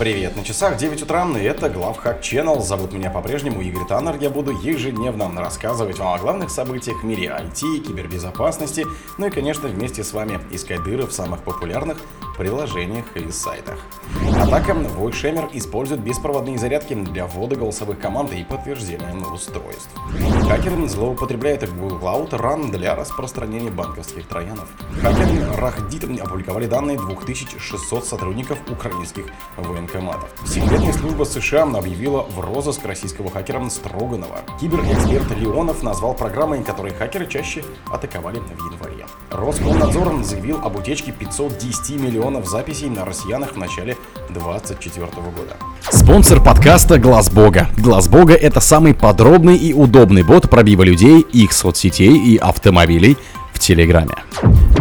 Привет, на часах 9 утра, и это Главхак Channel. Зовут меня по-прежнему Игорь Таннер. Я буду ежедневно рассказывать вам о главных событиях в мире IT, кибербезопасности, ну и, конечно, вместе с вами искать дыры в самых популярных приложениях и сайтах. Атака Voidshimmer использует беспроводные зарядки для ввода голосовых команд и подтверждения устройств. Хакеры злоупотребляют Google Cloud Run для распространения банковских троянов. Хакеры Рахдит опубликовали данные 2600 сотрудников украинских военкоматов. Секретная служба США объявила в розыск российского хакера Строганова. Киберэксперт Леонов назвал программой, которые хакеры чаще атаковали в январе. Роскомнадзор заявил об утечке 510 миллионов записей на россиянах в начале 2024 года. Спонсор подкаста Глаз Бога. Глаз Бога это самый подробный и удобный бот пробива людей, их соцсетей и автомобилей Телеграме.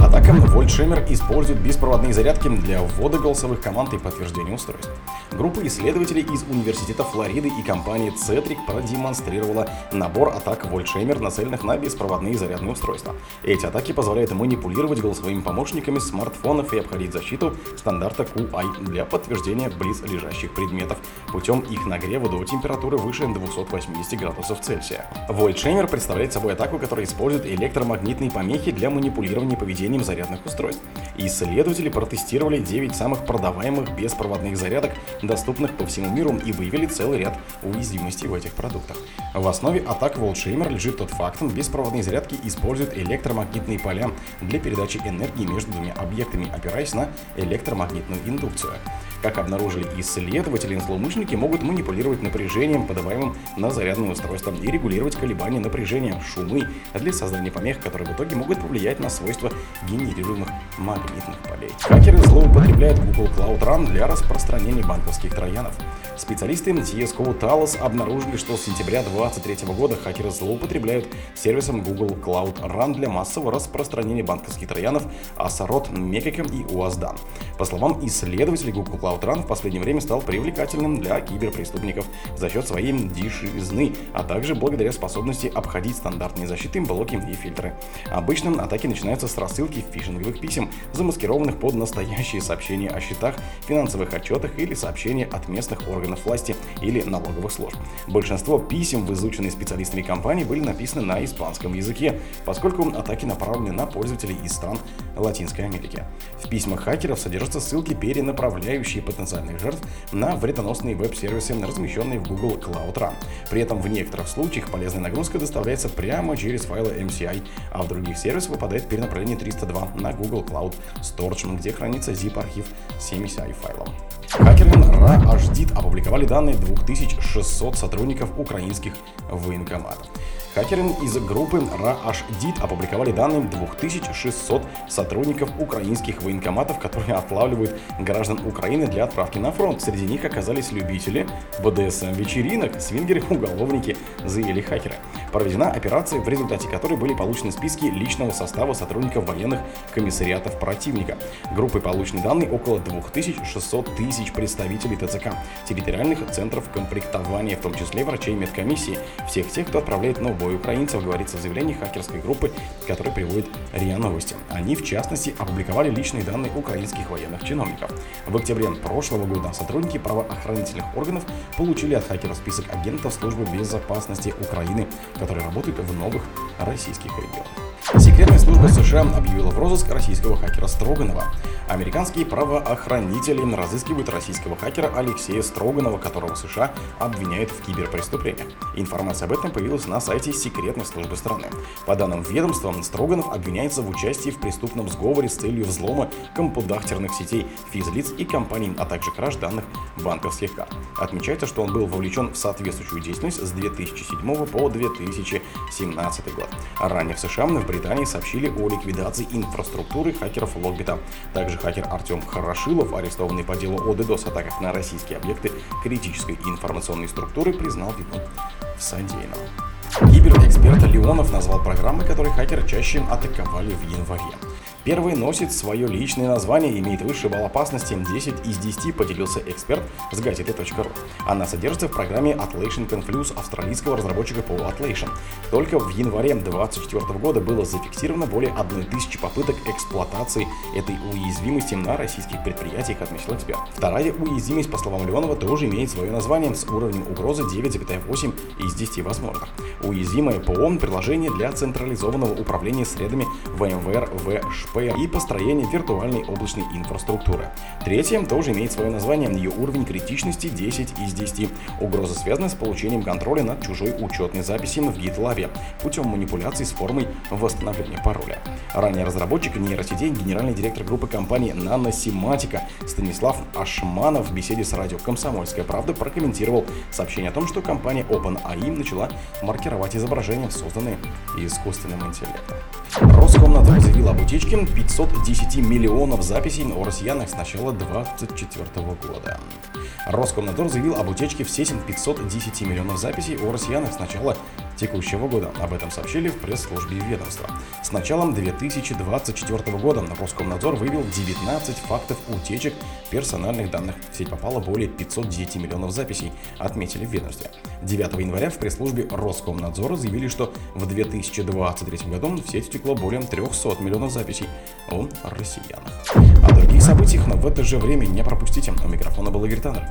Атака Вольтшемер использует беспроводные зарядки для ввода голосовых команд и подтверждения устройств. Группа исследователей из Университета Флориды и компании Cetric продемонстрировала набор атак Вольтшемер, нацеленных на беспроводные зарядные устройства. Эти атаки позволяют манипулировать голосовыми помощниками смартфонов и обходить защиту стандарта QI для подтверждения близлежащих предметов путем их нагрева до температуры выше 280 градусов Цельсия. Вольтшемер представляет собой атаку, которая использует электромагнитные помехи для манипулирования поведением поведением зарядных устройств. Исследователи протестировали 9 самых продаваемых беспроводных зарядок, доступных по всему миру, и выявили целый ряд уязвимостей в этих продуктах. В основе атак Волшеймер лежит тот факт, что беспроводные зарядки используют электромагнитные поля для передачи энергии между двумя объектами, опираясь на электромагнитную индукцию. Как обнаружили исследователи, злоумышленники могут манипулировать напряжением, подаваемым на зарядное устройство, и регулировать колебания напряжения, шумы для создания помех, которые в итоге могут повлиять на свойства генерируемых магнитных полей. Хакеры злоупотребляют Google Cloud Run для распространения банковских троянов. Специалисты CSGO Talos обнаружили, что с сентября 2023 года хакеры злоупотребляют сервисом Google Cloud Run для массового распространения банковских троянов Asaroth, Mekicam и Uazdan. По словам исследователей, Google Cloud Run в последнее время стал привлекательным для киберпреступников за счет своей дешевизны, а также благодаря способности обходить стандартные защиты, блоки и фильтры. Обычно атаки начинаются с рассылки фишинговых писем, замаскированных под настоящие сообщения о счетах, финансовых отчетах или сообщения от местных органов власти или налоговых служб. Большинство писем в специалистами компании были написаны на испанском языке, поскольку атаки направлены на пользователей из стран Латинской Америки. В письмах хакеров содержатся ссылки, перенаправляющие потенциальных жертв на вредоносные веб-сервисы, размещенные в Google Cloud Run. При этом в некоторых случаях полезная нагрузка доставляется прямо через файлы MCI, а в других сервисах выпадает перенаправление 302 на Google Cloud Storage, где хранится zip-архив с MCI файлом. Хакеры RAHDIT опубликовали данные 2600 сотрудников украинских военкоматов. Хакеры из группы RAHDIT опубликовали данные 2600 сотрудников украинских военкоматов, которые отлавливают граждан Украины для отправки на фронт. Среди них оказались любители БДСМ-вечеринок, свингеры, уголовники, заявили хакеры. Проведена операция, в результате которой были получены списки личного состава сотрудников военных комиссариатов противника. Группой получены данные около 2600 тысяч представителей ТЦК, территориальных центров комплектования, в том числе врачей медкомиссии, всех тех, кто отправляет на бой украинцев, говорится в заявлении хакерской группы, которая приводит РИА Новости. Они, в частности, опубликовали личные данные украинских военных чиновников. В октябре прошлого года сотрудники правоохранительных органов получили от хакера список агентов службы безопасности Украины, которые работают в новых российских регионах. Секретная служба США объявила в розыск российского хакера Строганова. Американские правоохранители разыскивают российского хакера Алексея Строганова, которого США обвиняют в киберпреступлениях. Информация об этом появилась на сайте секретной службы страны. По данным ведомства, Строганов обвиняется в участии в преступном сговоре с целью взлома компудахтерных сетей, физлиц и компаний, а также краж данных банковских карт. Отмечается, что он был вовлечен в соответствующую деятельность с 2007 по 2017 год. Ранее в США в Британии сообщили о ликвидации инфраструктуры хакеров Логбита. Также хакер Артем Хорошилов, арестованный по делу о DDoS-атаках на российские объекты критической информационной структуры, признал вину в содеянном. Киберэксперт Леонов назвал программы, которые хакеры чаще атаковали в январе. Первый носит свое личное название и имеет высший балл опасности 10 из 10, поделился эксперт с газеты.ру. Она содержится в программе Atlassian Confluence австралийского разработчика по Atlassian. Только в январе 2024 года было зафиксировано более 1000 попыток эксплуатации этой уязвимости на российских предприятиях, отметил эксперт. Вторая уязвимость, по словам Леонова, тоже имеет свое название с уровнем угрозы 9,8 из 10 возможных. Уязвимое ПО – приложение для централизованного управления средами VMware VSphere и построения виртуальной облачной инфраструктуры. Третье тоже имеет свое название, ее уровень критичности 10 из 10. Угроза связана с получением контроля над чужой учетной записью в GitLab путем манипуляций с формой восстановления пароля. Ранее разработчик нейросетей, генеральный директор группы компании Наносематика Станислав Ашманов в беседе с радио «Комсомольская правда» прокомментировал сообщение о том, что компания OpenAI начала маркировать изображения, созданные искусственным интеллектом. Роскомнадзор заявил об утечке 510 миллионов записей о россиянах с начала 2024 года. Роскомнадзор заявил об утечке в сеть 510 миллионов записей о россиянах с начала текущего года. Об этом сообщили в пресс-службе ведомства. С началом 2024 года Роскомнадзор вывел 19 фактов утечек персональных данных. В сеть попало более 510 миллионов записей, отметили в ведомстве. 9 января в пресс-службе Роскомнадзора заявили, что в 2023 году в сеть утекло более 300 миллионов записей о россиянах. О других событиях, но в это же время не пропустите. У микрофона был Игорь Таннер.